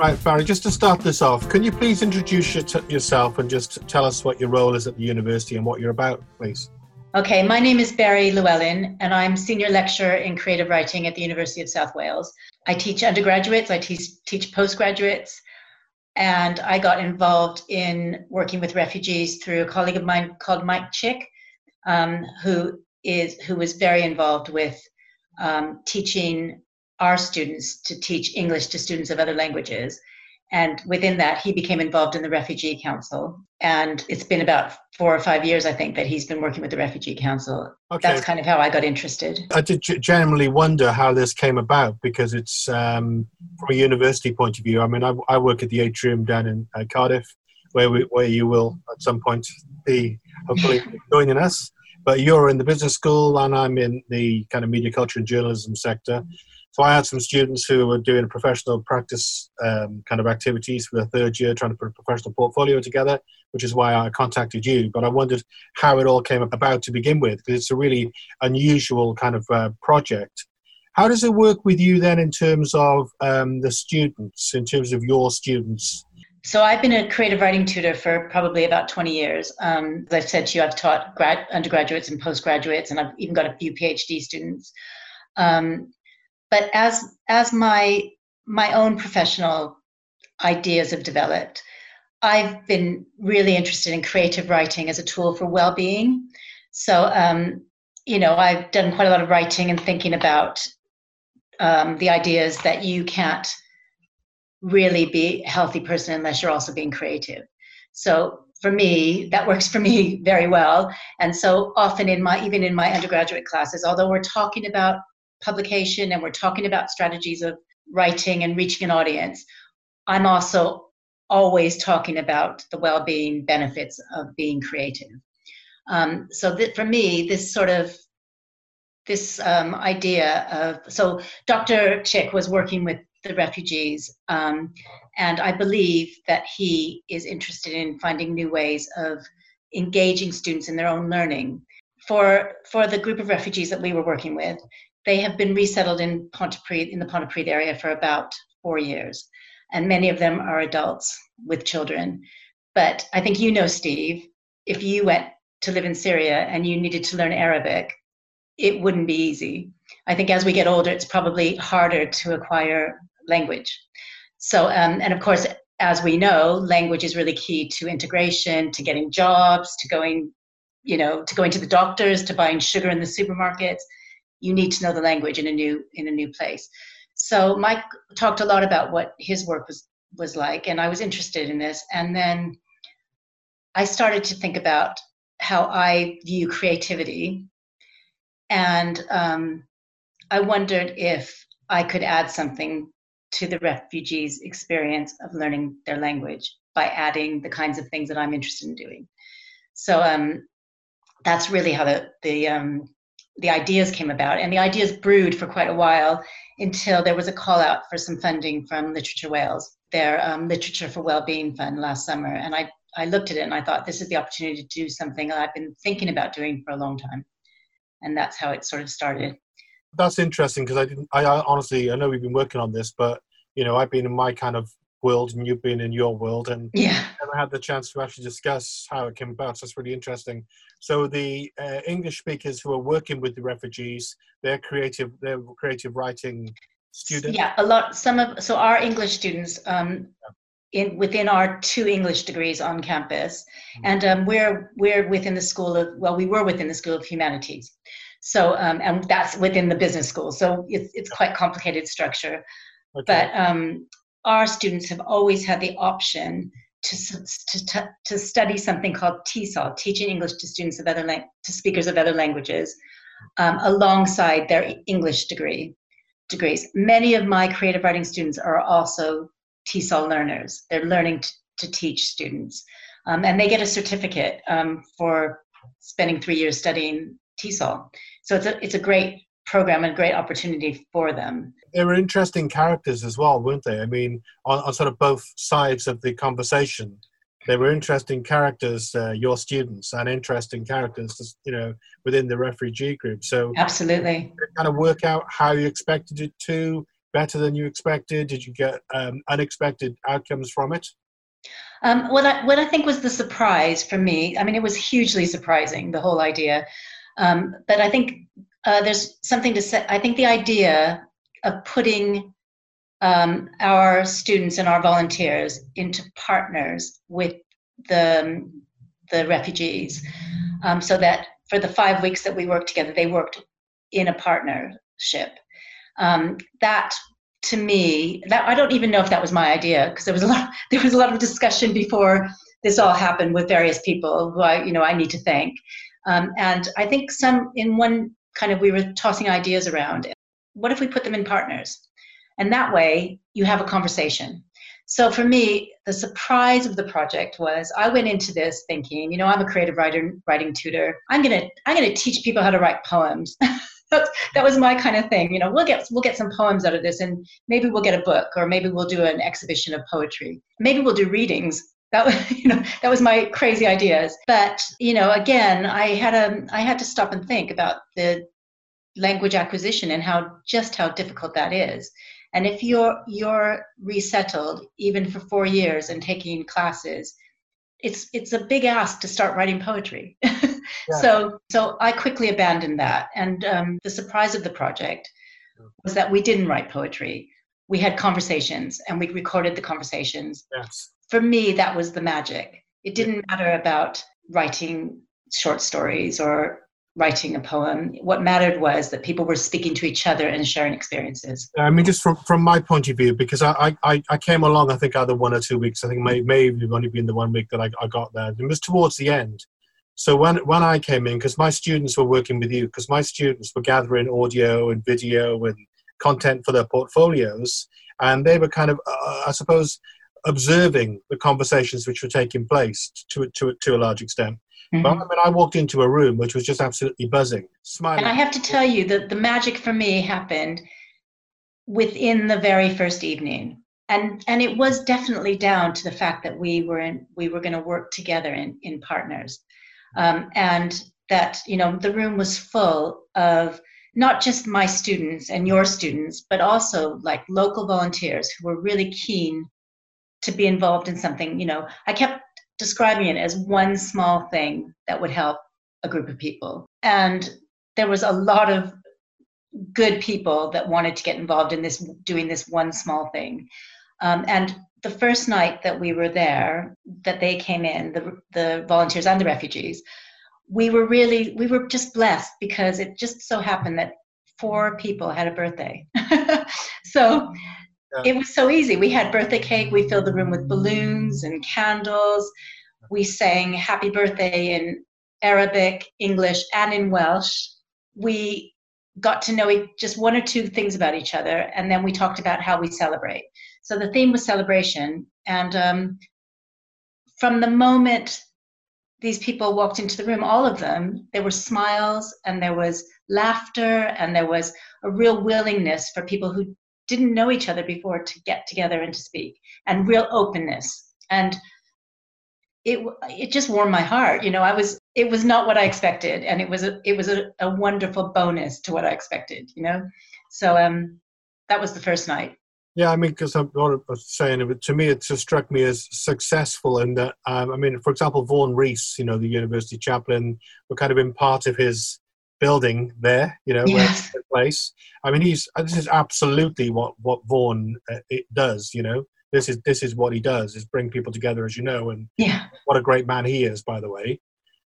Right, Barry, just to start this off, can you please introduce yourself and just tell us what your role is at the university and what you're about, please? Okay, my name is Barry Llewellyn, and I'm senior lecturer in creative writing at the University of South Wales. I teach undergraduates, I teach, teach postgraduates, and I got involved in working with refugees through a colleague of mine called Mike Chick, um, who is who was very involved with um, teaching our students to teach English to students of other languages. And within that, he became involved in the Refugee Council. And it's been about four or five years, I think, that he's been working with the Refugee Council. Okay. That's kind of how I got interested. I did generally wonder how this came about because it's um, from a university point of view. I mean, I, I work at the Atrium down in uh, Cardiff, where, we, where you will at some point be hopefully joining us. But you're in the business school, and I'm in the kind of media culture and journalism sector. So I had some students who were doing professional practice um, kind of activities for the third year, trying to put a professional portfolio together, which is why I contacted you. But I wondered how it all came about to begin with, because it's a really unusual kind of uh, project. How does it work with you then in terms of um, the students, in terms of your students? So I've been a creative writing tutor for probably about 20 years. Um, as I've said to you, I've taught grad, undergraduates and postgraduates, and I've even got a few PhD students. Um, but as as my my own professional ideas have developed i've been really interested in creative writing as a tool for well-being. So um, you know i've done quite a lot of writing and thinking about um, the ideas that you can't really be a healthy person unless you're also being creative. So for me that works for me very well. And so often in my even in my undergraduate classes although we're talking about publication and we're talking about strategies of writing and reaching an audience, I'm also always talking about the well-being benefits of being creative. Um, so that for me, this sort of this um, idea of so Dr. Chick was working with the refugees, um, and I believe that he is interested in finding new ways of engaging students in their own learning. For for the group of refugees that we were working with, they have been resettled in Pontypridd, in the Pontypridd area for about four years. And many of them are adults with children. But I think you know, Steve, if you went to live in Syria and you needed to learn Arabic, it wouldn't be easy. I think as we get older, it's probably harder to acquire language. So, um, and of course, as we know, language is really key to integration, to getting jobs, to going, you know, to going to the doctors, to buying sugar in the supermarkets you need to know the language in a new in a new place. So mike talked a lot about what his work was was like and i was interested in this. And then i started to think about how i view creativity. And um, i wondered if i could add something to the refugees experience of learning their language by adding the kinds of things that i'm interested in doing. So um, that's really how the the um, the ideas came about. And the ideas brewed for quite a while until there was a call out for some funding from Literature Wales, their um, Literature for Wellbeing Fund last summer. And I, I looked at it and I thought, this is the opportunity to do something that I've been thinking about doing for a long time. And that's how it sort of started. That's interesting because I didn't, I honestly, I know we've been working on this, but you know, I've been in my kind of world and you've been in your world and yeah. never had the chance to actually discuss how it came about. So it's really interesting. So the uh, english speakers who are working with the refugees they're creative they're creative writing students? Yeah a lot some of so our english students um in within our two english degrees on campus mm-hmm. and um, we're we're within the school of well we were within the school of humanities. So um, and that's within the business school. So it's, it's quite complicated structure. Okay. but um, our students have always had the option to, to, to study something called TESOL, Teaching English to Students of Other to Speakers of Other Languages, um, alongside their English degree degrees. Many of my creative writing students are also TESOL learners. They're learning to, to teach students, um, and they get a certificate um, for spending three years studying TESOL. So it's a it's a great program and great opportunity for them. They were interesting characters as well, weren't they? I mean, on, on sort of both sides of the conversation, they were interesting characters, uh, your students, and interesting characters, you know, within the refugee group. So absolutely, kind of work out how you expected it to. better than you expected? Did you get um, unexpected outcomes from it? Um, what I what I think was the surprise for me. I mean, it was hugely surprising the whole idea. Um, but I think uh, there's something to say. I think the idea of putting um, our students and our volunteers into partners with the the refugees, um, so that for the five weeks that we worked together, they worked in a partnership. Um, that to me, that I don't even know if that was my idea because there was a lot there was a lot of discussion before this all happened with various people who I you know I need to thank. Um, and I think some in one kind of we were tossing ideas around. What if we put them in partners? And that way you have a conversation. So for me, the surprise of the project was I went into this thinking, you know, I'm a creative writer, writing tutor. I'm gonna I'm gonna teach people how to write poems. that was my kind of thing. You know, we'll get we'll get some poems out of this, and maybe we'll get a book, or maybe we'll do an exhibition of poetry. Maybe we'll do readings. That was, you know, that was my crazy ideas. But you know, again, I had a I had to stop and think about the language acquisition and how just how difficult that is. And if you're you're resettled even for four years and taking classes, it's it's a big ask to start writing poetry. yeah. So so I quickly abandoned that. And um, the surprise of the project was that we didn't write poetry. We had conversations and we recorded the conversations. Yes. For me, that was the magic. It didn't matter about writing short stories or writing a poem. What mattered was that people were speaking to each other and sharing experiences. I mean, just from, from my point of view, because I, I, I came along, I think, either one or two weeks. I think may, may only been the one week that I, I got there. It was towards the end. So when, when I came in, because my students were working with you, because my students were gathering audio and video and content for their portfolios, and they were kind of, uh, I suppose, observing the conversations which were taking place to, to, to a large extent. Mm-hmm. But I mean, I walked into a room which was just absolutely buzzing, smiling. And I have to tell you that the magic for me happened within the very first evening. And, and it was definitely down to the fact that we were in, we were going to work together in, in partners, um, and that you know the room was full of not just my students and your students, but also like local volunteers who were really keen to be involved in something. You know, I kept describing it as one small thing that would help a group of people. And there was a lot of good people that wanted to get involved in this, doing this one small thing. Um, and the first night that we were there, that they came in, the, the volunteers and the refugees, we were really, we were just blessed because it just so happened that four people had a birthday. so yeah. It was so easy. We had birthday cake. We filled the room with balloons and candles. We sang happy birthday in Arabic, English, and in Welsh. We got to know just one or two things about each other, and then we talked about how we celebrate. So the theme was celebration. And um, from the moment these people walked into the room, all of them, there were smiles and there was laughter and there was a real willingness for people who didn't know each other before to get together and to speak and real openness and it it just warmed my heart you know i was it was not what i expected and it was a it was a, a wonderful bonus to what i expected you know so um that was the first night yeah, I mean, because I'm not saying it, to me, it just struck me as successful in that. Um, I mean, for example, Vaughan Rees, you know, the university chaplain, were kind of in part of his building there, you know, yes. place. I mean, he's uh, this is absolutely what what Vaughan uh, it does. You know, this is this is what he does is bring people together, as you know, and yeah, what a great man he is, by the way.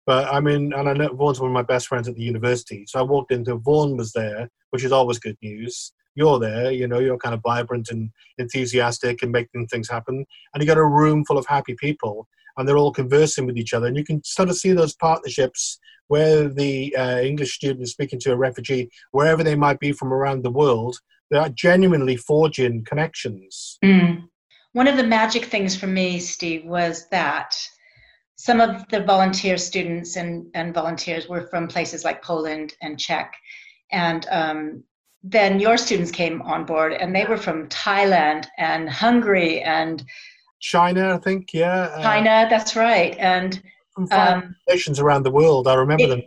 But I mean, and I know Vaughan's one of my best friends at the university, so I walked into Vaughan was there, which is always good news. You're there, you know, you're kind of vibrant and enthusiastic and making things happen, and you got a room full of happy people, and they're all conversing with each other, and you can sort of see those partnerships where the uh, English student is speaking to a refugee, wherever they might be from around the world, they are genuinely forging connections. Mm. One of the magic things for me, Steve, was that some of the volunteer students and, and volunteers were from places like Poland and Czech. And um, then your students came on board and they were from Thailand and Hungary and China, I think, yeah. Uh, China, that's right. And from um, nations around the world. I remember it, them.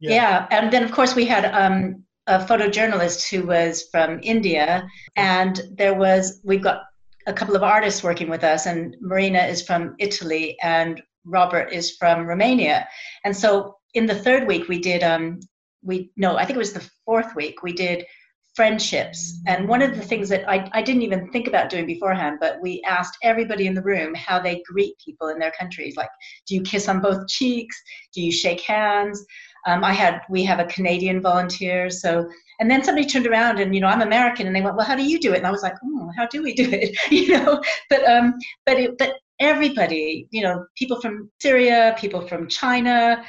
Yeah. yeah. and then of course we had um, a photojournalist who was from India, and there was we've got a couple of artists working with us, and Marina is from Italy, and Robert is from Romania, and so in the third week we did um we no I think it was the fourth week we did friendships. And one of the things that I, I didn't even think about doing beforehand, but we asked everybody in the room how they greet people in their countries. Like, do you kiss on both cheeks? Do you shake hands? Um, I had we have a Canadian volunteer, so and then somebody turned around and you know I'm American, and they went, well, how do you do it? And I was like, oh, how do we do it? you know, but um, but it, but everybody, you know, people from Syria, people from China,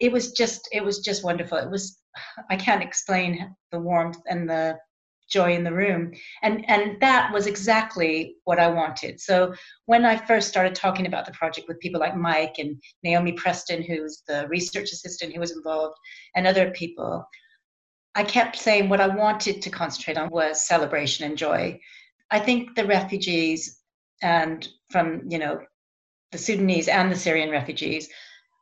it was just it was just wonderful. It was I can't explain the warmth and the joy in the room. And and that was exactly what i wanted. So when i first started talking about the project with people like mike and naomi preston who's the research assistant who was involved and other people i kept saying what i wanted to concentrate on was celebration and joy. I think the refugees and from you know the sudanese and the syrian refugees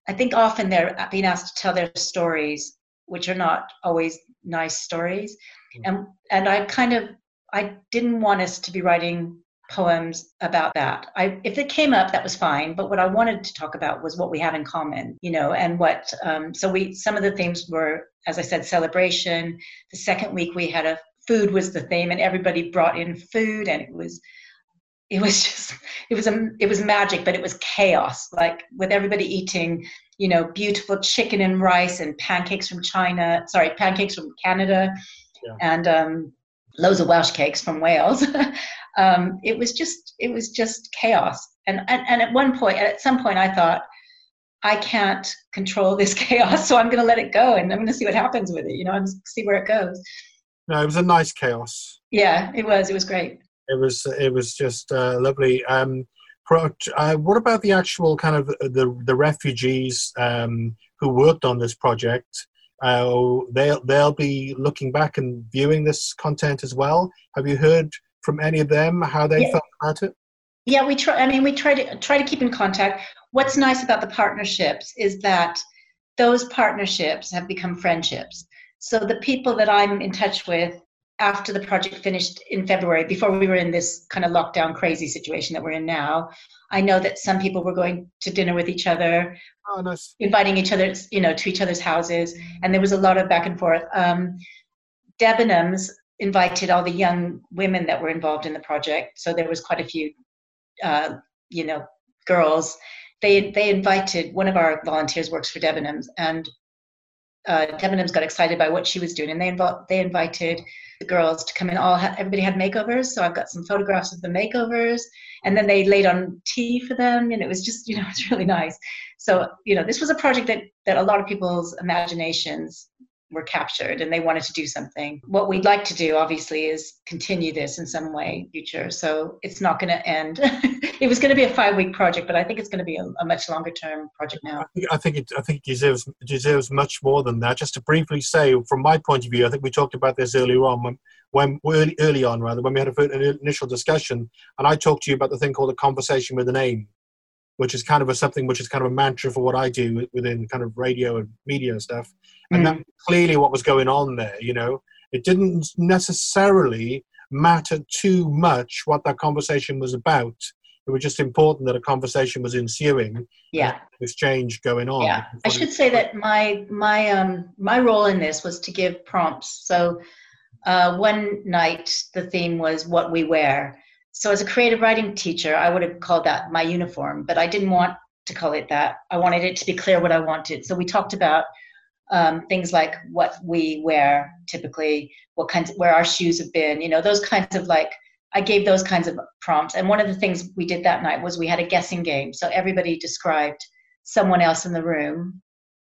i think often they're being asked to tell their stories which are not always nice stories. Mm-hmm. And and I kind of I didn't want us to be writing poems about that. I if it came up, that was fine. But what I wanted to talk about was what we have in common, you know, and what. Um, so we some of the themes were, as I said, celebration. The second week we had a food was the theme, and everybody brought in food, and it was it was just it was a it was magic but it was chaos. Like with everybody eating you know beautiful chicken and rice and pancakes from china sorry pancakes from canada yeah. and um, loads of welsh cakes from wales. Um, it was just it was just chaos. And, and and at one point at some point i thought i can't control this chaos so i'm going to let it go and i'm going to see what happens with it you know and see where it goes. No it was a nice chaos. Yeah it was it was great it was it was just uh, lovely. Um, uh, what about the actual kind of uh, the the refugees um, who worked on this project? Uh, they'll they'll be looking back and viewing this content as well. Have you heard from any of them how they yeah. felt about it? Yeah, we try. I mean, we try to try to keep in contact. What's nice about the partnerships is that those partnerships have become friendships. So the people that I'm in touch with after the project finished in February, before we were in this kind of lockdown crazy situation that we're in now, I know that some people were going to dinner with each other, oh, nice. inviting each other, you know, to each other's houses, and there was a lot of back and forth. Um, Debenhams invited all the young women that were involved in the project, so there was quite a few, uh, you know, girls. They they invited one of our volunteers works for Debenhams, and uh, Debenhams got excited by what she was doing, and they invo- they invited the girls to come in. All ha- everybody had makeovers, so I've got some photographs of the makeovers, and then they laid on tea for them, and it was just you know it's really nice. So you know this was a project that that a lot of people's imaginations were captured and they wanted to do something. What we'd like to do, obviously, is continue this in some way future. So it's not going to end. it was going to be a five week project, but I think it's going to be a, a much longer term project now. I think it, I think it deserves deserves much more than that. Just to briefly say, from my point of view, I think we talked about this earlier on when, when early, early on rather when we had a, an initial discussion, and I talked to you about the thing called a conversation with a name which is kind of a something which is kind of a mantra for what I do within kind of radio and media and stuff. And mm. that clearly what was going on there, you know. It didn't necessarily matter too much what that conversation was about. It was just important that a conversation was ensuing. Yeah. Exchange going on. Yeah. I should say that my my um my role in this was to give prompts. So uh, one night the theme was what we wear so as a creative writing teacher i would have called that my uniform but i didn't want to call it that i wanted it to be clear what i wanted so we talked about um, things like what we wear typically what kinds where our shoes have been you know those kinds of like i gave those kinds of prompts. And one of the things we did that night was we had a guessing game. So everybody described someone else in the room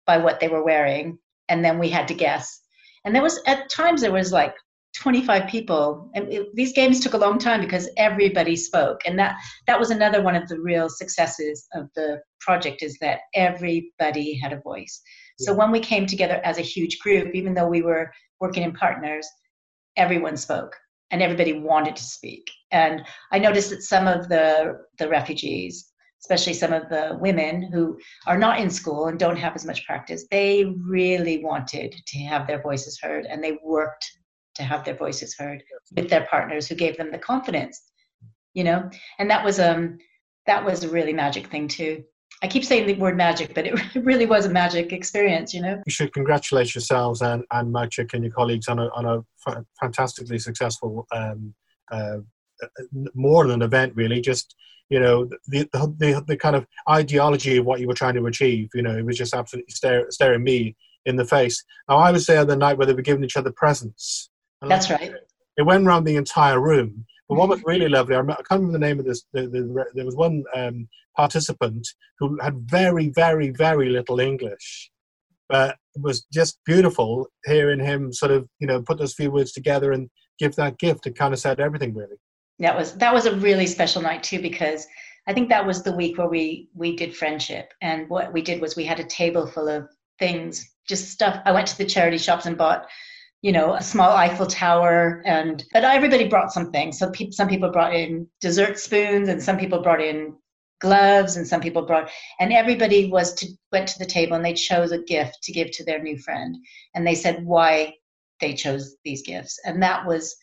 by what they were wearing and then we had to guess. And there was at times there was like 25 people and it, these games took a long time because everybody spoke. And that that was another one of the real successes of the project is that everybody had a voice. So when we came together as a huge group even though we were working in partners everyone spoke and everybody wanted to speak and i noticed that some of the the refugees especially some of the women who are not in school and don't have as much practice, they really wanted to have their voices heard and they worked to have their voices heard with their partners who gave them the confidence, you know? And that was um that was a really magic thing too. I keep saying the word magic, but it really was a magic experience, you know. You should congratulate yourselves and and Mike Chick and your colleagues on a on a fantastically successful um, uh, more than an event, really. Just you know the, the the kind of ideology of what you were trying to achieve. You know, it was just absolutely stare, staring me in the face. Now I was there the night where they were giving each other presents. That's right. It went around the entire room. But what was really lovely, I, can't remember the name of this. The, the, there was one um, participant who had very, very, very little English, but it was just beautiful hearing him sort of, you know, put those few words together and give that gift. It kind of said everything, really that was that was a really special night too because I think that was the week where we we did friendship and what we did was we had a table full of things just stuff I went to the charity shops and bought you know a small Eiffel Tower and but everybody brought something so pe- some people brought in dessert spoons and some people brought in gloves and some people brought and everybody was to went to the table and they chose a gift to give to their new friend and they said why they chose these gifts and that was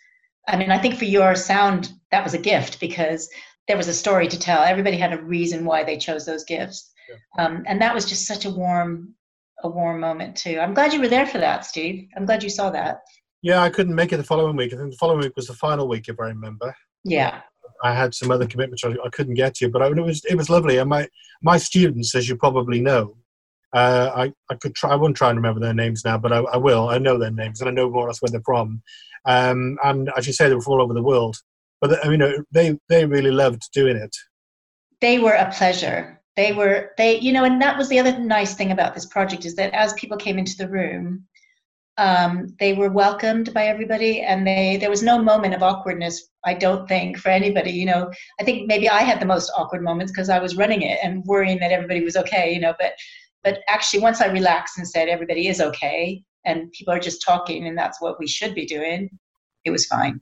I mean, I think for your sound, that was a gift because there was a story to tell. Everybody had a reason why they chose those gifts, yeah. um, and that was just such a warm, a warm moment too. I'm glad you were there for that, Steve. I'm glad you saw that. Yeah, I couldn't make it the following week. I think the following week was the final week, if I remember. Yeah. I had some other commitments I, couldn't get to, but I, it was it was lovely. And my my students, as you probably know, uh, I I could try. I won't try and remember their names now, but I, I will. I know their names and I know more or less where they're from. Um, and as you say, they were from all over the world. But I mean, they they really loved doing it. They were a pleasure. They were they you know, and that was the other nice thing about this project is that as people came into the room, um, they were welcomed by everybody, and they there was no moment of awkwardness. I don't think for anybody. You know, I think maybe I had the most awkward moments because I was running it and worrying that everybody was okay. You know, but but actually once I relaxed and said everybody is okay, and people are just talking and that's what we should be doing it was fine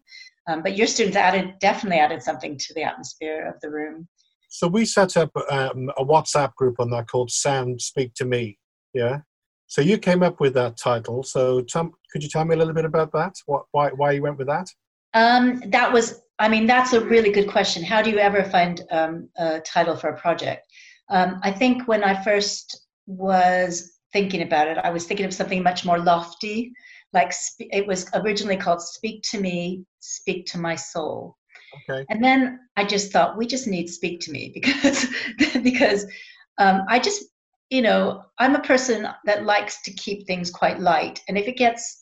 um, but your students added definitely added something to the atmosphere of the room so we set up um, a whatsapp group on that called sound speak to me yeah? So you came up with that title. So tom, could you tell me a little bit about that? What, why, why you went with that? Um, that was i mean that's a really good question. How do you ever find um, a title for a project? Um, i think when i first was thinking about it, I was thinking of something much more lofty. Like it was originally called "Speak to Me, Speak to My Soul." Okay. And then I just thought we just need "Speak to Me" because because um, I just you know I'm a person that likes to keep things quite light, and if it gets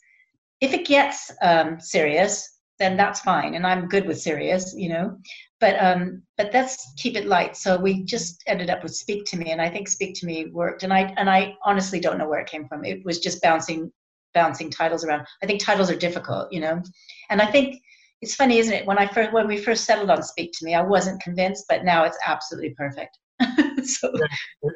if it gets um, serious, then that's fine, and I'm good with serious, you know? But um but let's keep it light. So we just ended up with speak to me and i think speak to me worked and i and i honestly don't know where it came from. It was just bouncing bouncing titles around. I think titles are difficult you know? And i think it's funny isn't it when i first when we first settled on speak to me i wasn't convinced but now it's absolutely perfect so yeah,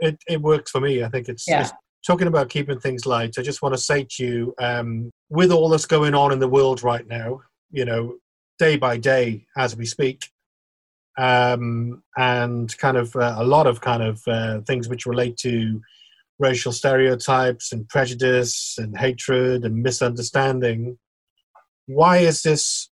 it, it works for me i think it's, yeah. it's talking about keeping things light i just want to say to you um, with all that's going on in the world right now you know day by day as we speak um, and kind of uh, a lot of kind of uh, things which relate to racial stereotypes and prejudice and hatred and misunderstanding. Why is this,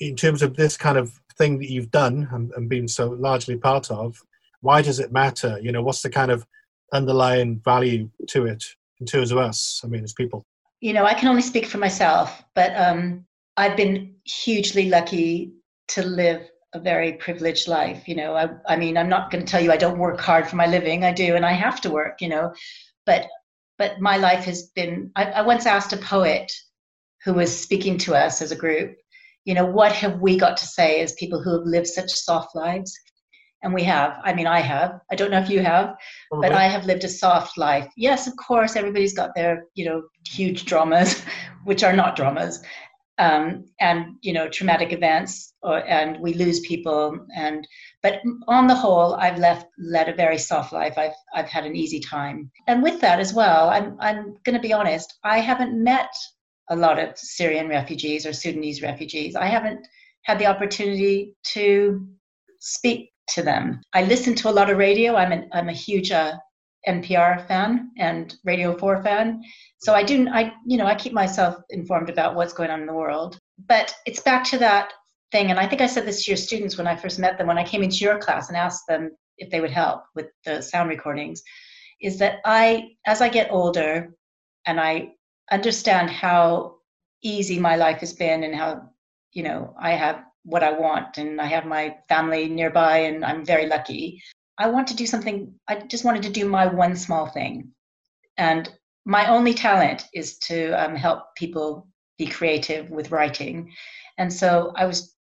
in terms of this kind of thing that you've done and, and been so largely part of, why does it matter? You know, what's the kind of underlying value to it in terms of us? I mean, as people. You know, I can only speak for myself, but um, I've been hugely lucky to live a very privileged life you know i, I mean i'm not going to tell you i don't work hard for my living i do and i have to work you know but but my life has been I, I once asked a poet who was speaking to us as a group you know what have we got to say as people who have lived such soft lives? And we have i mean i have i don't know if you have but i have lived a soft life. Yes of course everybody's got their you know huge dramas which are not dramas um, and you know traumatic events or, and we lose people and but on the whole i've left led a very soft life. I've i've had an easy time. And with that as well i'm i'm going to be honest i haven't met a lot of syrian refugees or sudanese refugees i haven't had the opportunity to speak to them. I listen to a lot of radio. I'm an, I'm a huge uh, NPR fan and Radio 4 fan. So I do I you know I keep myself informed about what's going on in the world. But it's back to that thing and I think I said this to your students when I first met them when I came into your class and asked them if they would help with the sound recordings is that I as I get older and I understand how easy my life has been and how you know I have what I want and I have my family nearby and I'm very lucky. I want to do something, I just wanted to do my one small thing. And my only talent is to um, help people be creative with writing. And so I was,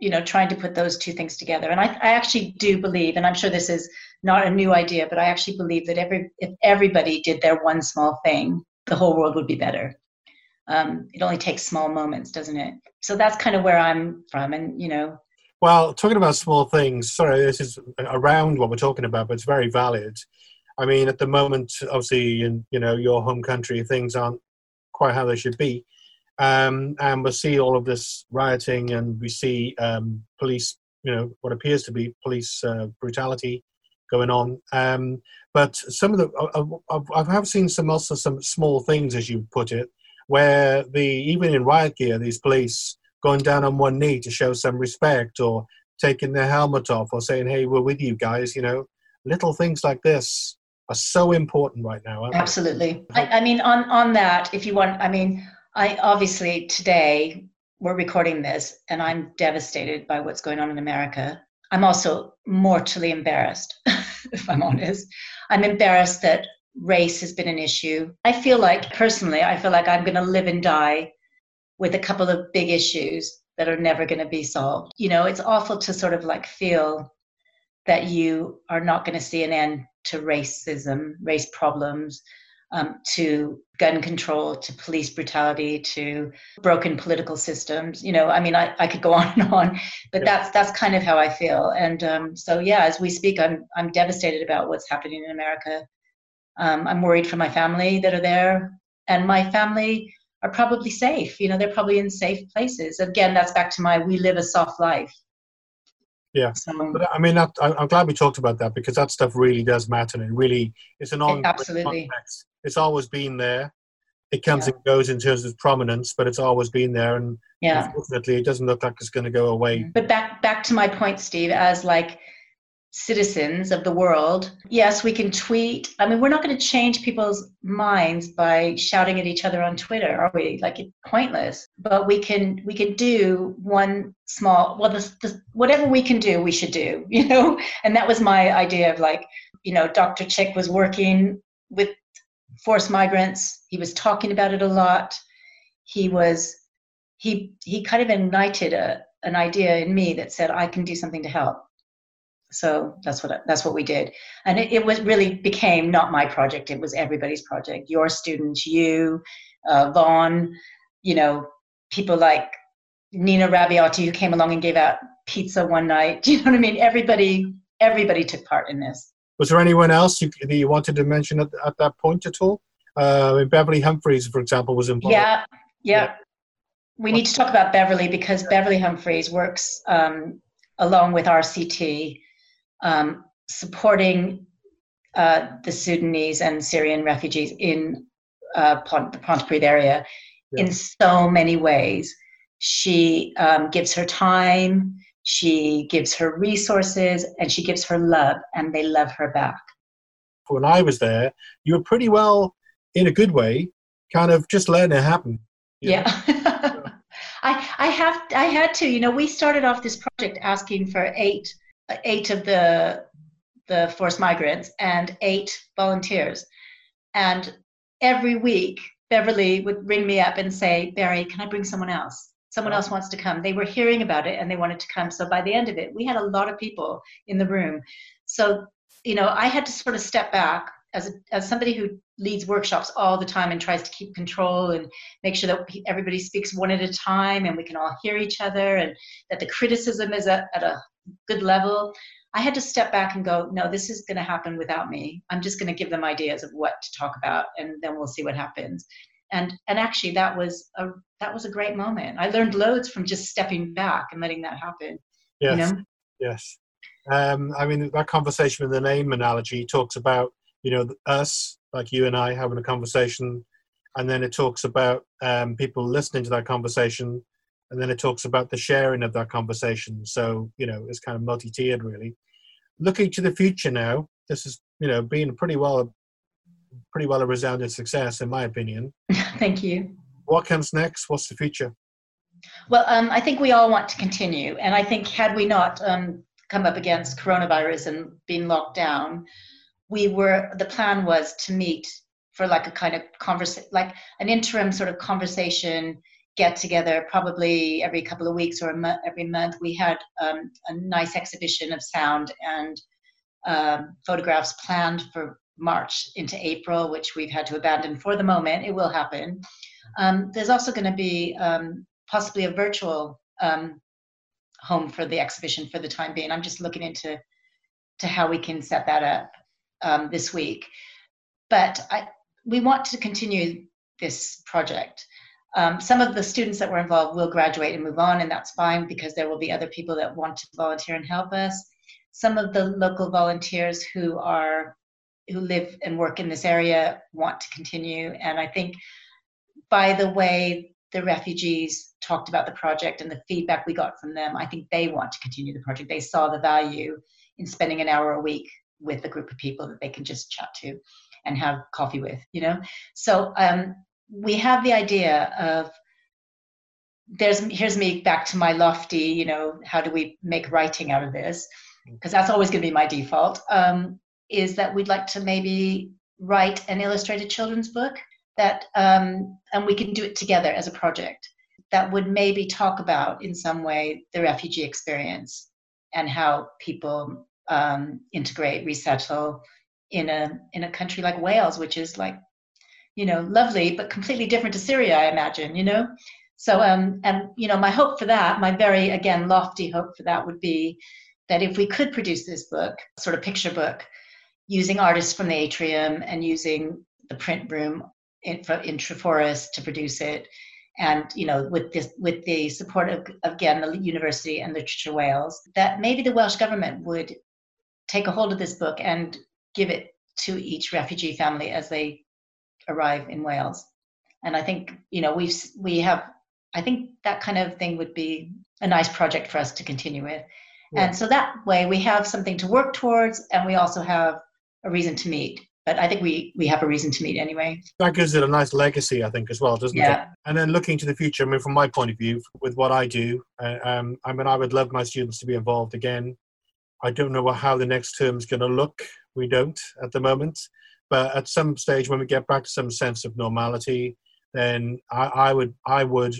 you know, trying to put those two things together. And I, I actually do believe, and I'm sure this is not a new idea, but I actually believe that every if everybody did their one small thing, the whole world would be better. Um, it only takes small moments doesn't it? So that's kind of where i'm from and you know. Well talking about small things sorry this is around what we're talking about but it's very valid. I mean at the moment obviously in you know your home country things aren't quite how they should be. Um, and we see all of this rioting and we see um, police you know what appears to be police uh, brutality going on um, but some of the I've, I've seen some also some small things as you put it where the even in riot gear, these police going down on one knee to show some respect or taking their helmet off or saying, "Hey, we're with you guys," you know, little things like this are so important right now. Absolutely. I, I mean, on on that, if you want, I mean, I obviously today we're recording this, and I'm devastated by what's going on in America. I'm also mortally embarrassed, if I'm honest. I'm embarrassed that race has been an issue. I feel like, personally, I feel like I'm going to live and die with a couple of big issues that are never going to be solved. You know, it's awful to sort of like feel that you are not going to see an end to racism, race problems, um, to gun control, to police brutality, to broken political systems. You know, I mean, I, I could go on and on, but yeah. that's that's kind of how I feel. And um, so, yeah, as we speak, I'm I'm devastated about what's happening in America um, I'm worried for my family that are there, and my family are probably safe. You know, they're probably in safe places. Again, that's back to my we live a soft life. Yeah, so, but I mean, that, I'm glad we talked about that because that stuff really does matter, and it really it's an ongoing absolutely. Context. It's always been there. It comes yeah. and goes in terms of prominence, but it's always been there, and yeah, unfortunately, it doesn't look like it's going to go away. Mm-hmm. But back back to my point, Steve, as like citizens of the world. Yes, we can tweet. I mean, we're not going to change people's minds by shouting at each other on Twitter, are we? Like it's pointless. But we can we can do one small well the, the, whatever we can do, we should do, you know? And that was my idea of like, you know, Dr. Chick was working with forced migrants. He was talking about it a lot. He was he he kind of ignited a an idea in me that said I can do something to help. So that's what that's what we did. And it, it was really became not my project. It was everybody's project. Your students you uh, vaughan you know people like nina rabiati who came along and gave out pizza one night. Do you know what i mean? Everybody everybody took part in this was there anyone else you, that you wanted to mention at, at that point at all uh, beverly humphreys for example was involved yeah yeah, yeah. we need to talk about beverly because beverly humphreys works um, along with rct um, supporting uh, the Sudanese and Syrian refugees in uh, Pont- the Pontypridd area yeah. in so many ways. She um, gives her time, she gives her resources, and she gives her love, and they love her back. When I was there, you were pretty well, in a good way, kind of just letting it happen. Yeah. I, I have I had to you know we started off this project asking for eight eight of the the forced migrants and eight volunteers. And every week, Beverly would ring me up and say, Barry, can I bring someone else? Someone else wants to come. They were hearing about it and they wanted to come. So by the end of it, we had a lot of people in the room. So, you know, I had to sort of step back as, a, as somebody who leads workshops all the time and tries to keep control and make sure that everybody speaks one at a time and we can all hear each other and that the criticism is at, at a good level. I had to step back and go, no, this is going to happen without me. I'm just going to give them ideas of what to talk about, and then we'll see what happens. And and actually, that was a that was a great moment. I learned loads from just stepping back and letting that happen. Yes. You know? Yes. Um, I mean, that conversation with the name analogy talks about, you know, us, like you and I, having a conversation, and then it talks about um, people listening to that conversation, and then it talks about the sharing of that conversation. So, you know, it's kind of multi-tiered, really. Looking to the future now, this has, you know, been pretty well, pretty well a resounding success, in my opinion. Thank you. What comes next? What's the future? Well, um, I think we all want to continue, and I think had we not um, come up against coronavirus and been locked down, we were the plan was to meet for like a kind of conversation, like an interim sort of conversation get together, probably every couple of weeks or every month. We had um, a nice exhibition of sound and um, photographs planned for March into April, which we've had to abandon for the moment. It will happen. Um, there's also going to be um, possibly a virtual um, home for the exhibition for the time being. I'm just looking into to how we can set that up um, this week. But I, we want to continue this project. Um, some of the students that were involved will graduate and move on, and that's fine because there will be other people that want to volunteer and help us. Some of the local volunteers who are who live and work in this area want to continue, and I think by the way the refugees talked about the project and the feedback we got from them, I think they want to continue the project. They saw the value in spending an hour a week with a group of people that they can just chat to and have coffee with, you know? So um, we have the idea of there's here's me back to my lofty, you know, how do we make writing out of this? Because that's always going to be my default. Um, is that we'd like to maybe write an illustrated children's book that um, and we can do it together as a project that would maybe talk about in some way the refugee experience and how people um, integrate resettle in a in a country like wales which is like you know lovely but completely different to syria i imagine you know? So um and you know my hope for that my very again lofty hope for that would be that if we could produce this book sort of picture book using artists from the atrium and using the print room in, in Treforest to produce it, and you know with this with the support of again the university and literature wales that maybe the welsh government would take a hold of this book and give it to each refugee family as they arrive in wales. And i think you know we've we have i think that kind of thing would be a nice project for us to continue with. Yeah. and so that way we have something to work towards and we also have a reason to meet but I think we we have a reason to meet anyway. That gives it a nice legacy, I think, as well, doesn't yeah. it? And then looking to the future, I mean, from my point of view, with what I do, uh, um, I mean, I would love my students to be involved again. I don't know how the next term is going to look. We don't at the moment, but at some stage when we get back to some sense of normality, then I, I would I would,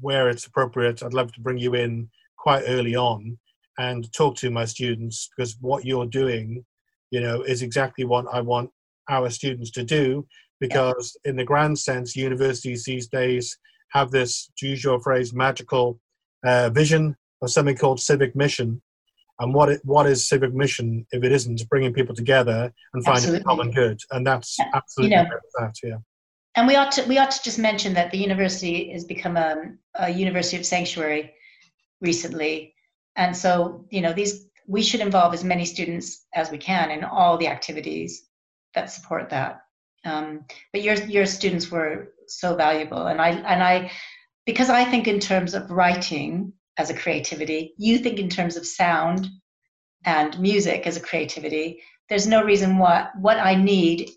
where it's appropriate, I'd love to bring you in quite early on and talk to my students because what you're doing you know is exactly what i want our students to do because yeah. in the grand sense universities these days have this to use your phrase magical uh, vision of something called civic mission and what it, what is civic mission if it isn't bringing people together and finding common good and that's yeah. absolutely you know, that yeah and we ought to we ought to just mention that the university has become a, a university of sanctuary recently and so you know these we should involve as many students as we can in all the activities that support that. Um, but your your students were so valuable, and I and I because I think in terms of writing as a creativity, you think in terms of sound and music as a creativity. There's no reason what what I need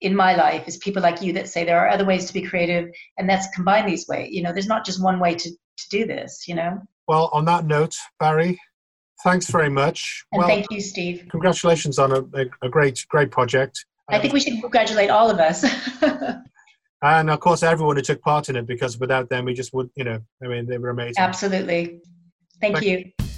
in my life is people like you that say there are other ways to be creative, and let's combine these ways. You know, there's not just one way to to do this. You know. Well, on that note, Barry, thanks very much. And well, thank you, Steve. Congratulations on a, a, great, great project. I think we should congratulate all of us. and of course, everyone who took part in it, because without them, we just would, you know, I mean, they were amazing. Absolutely. Thank, thank you.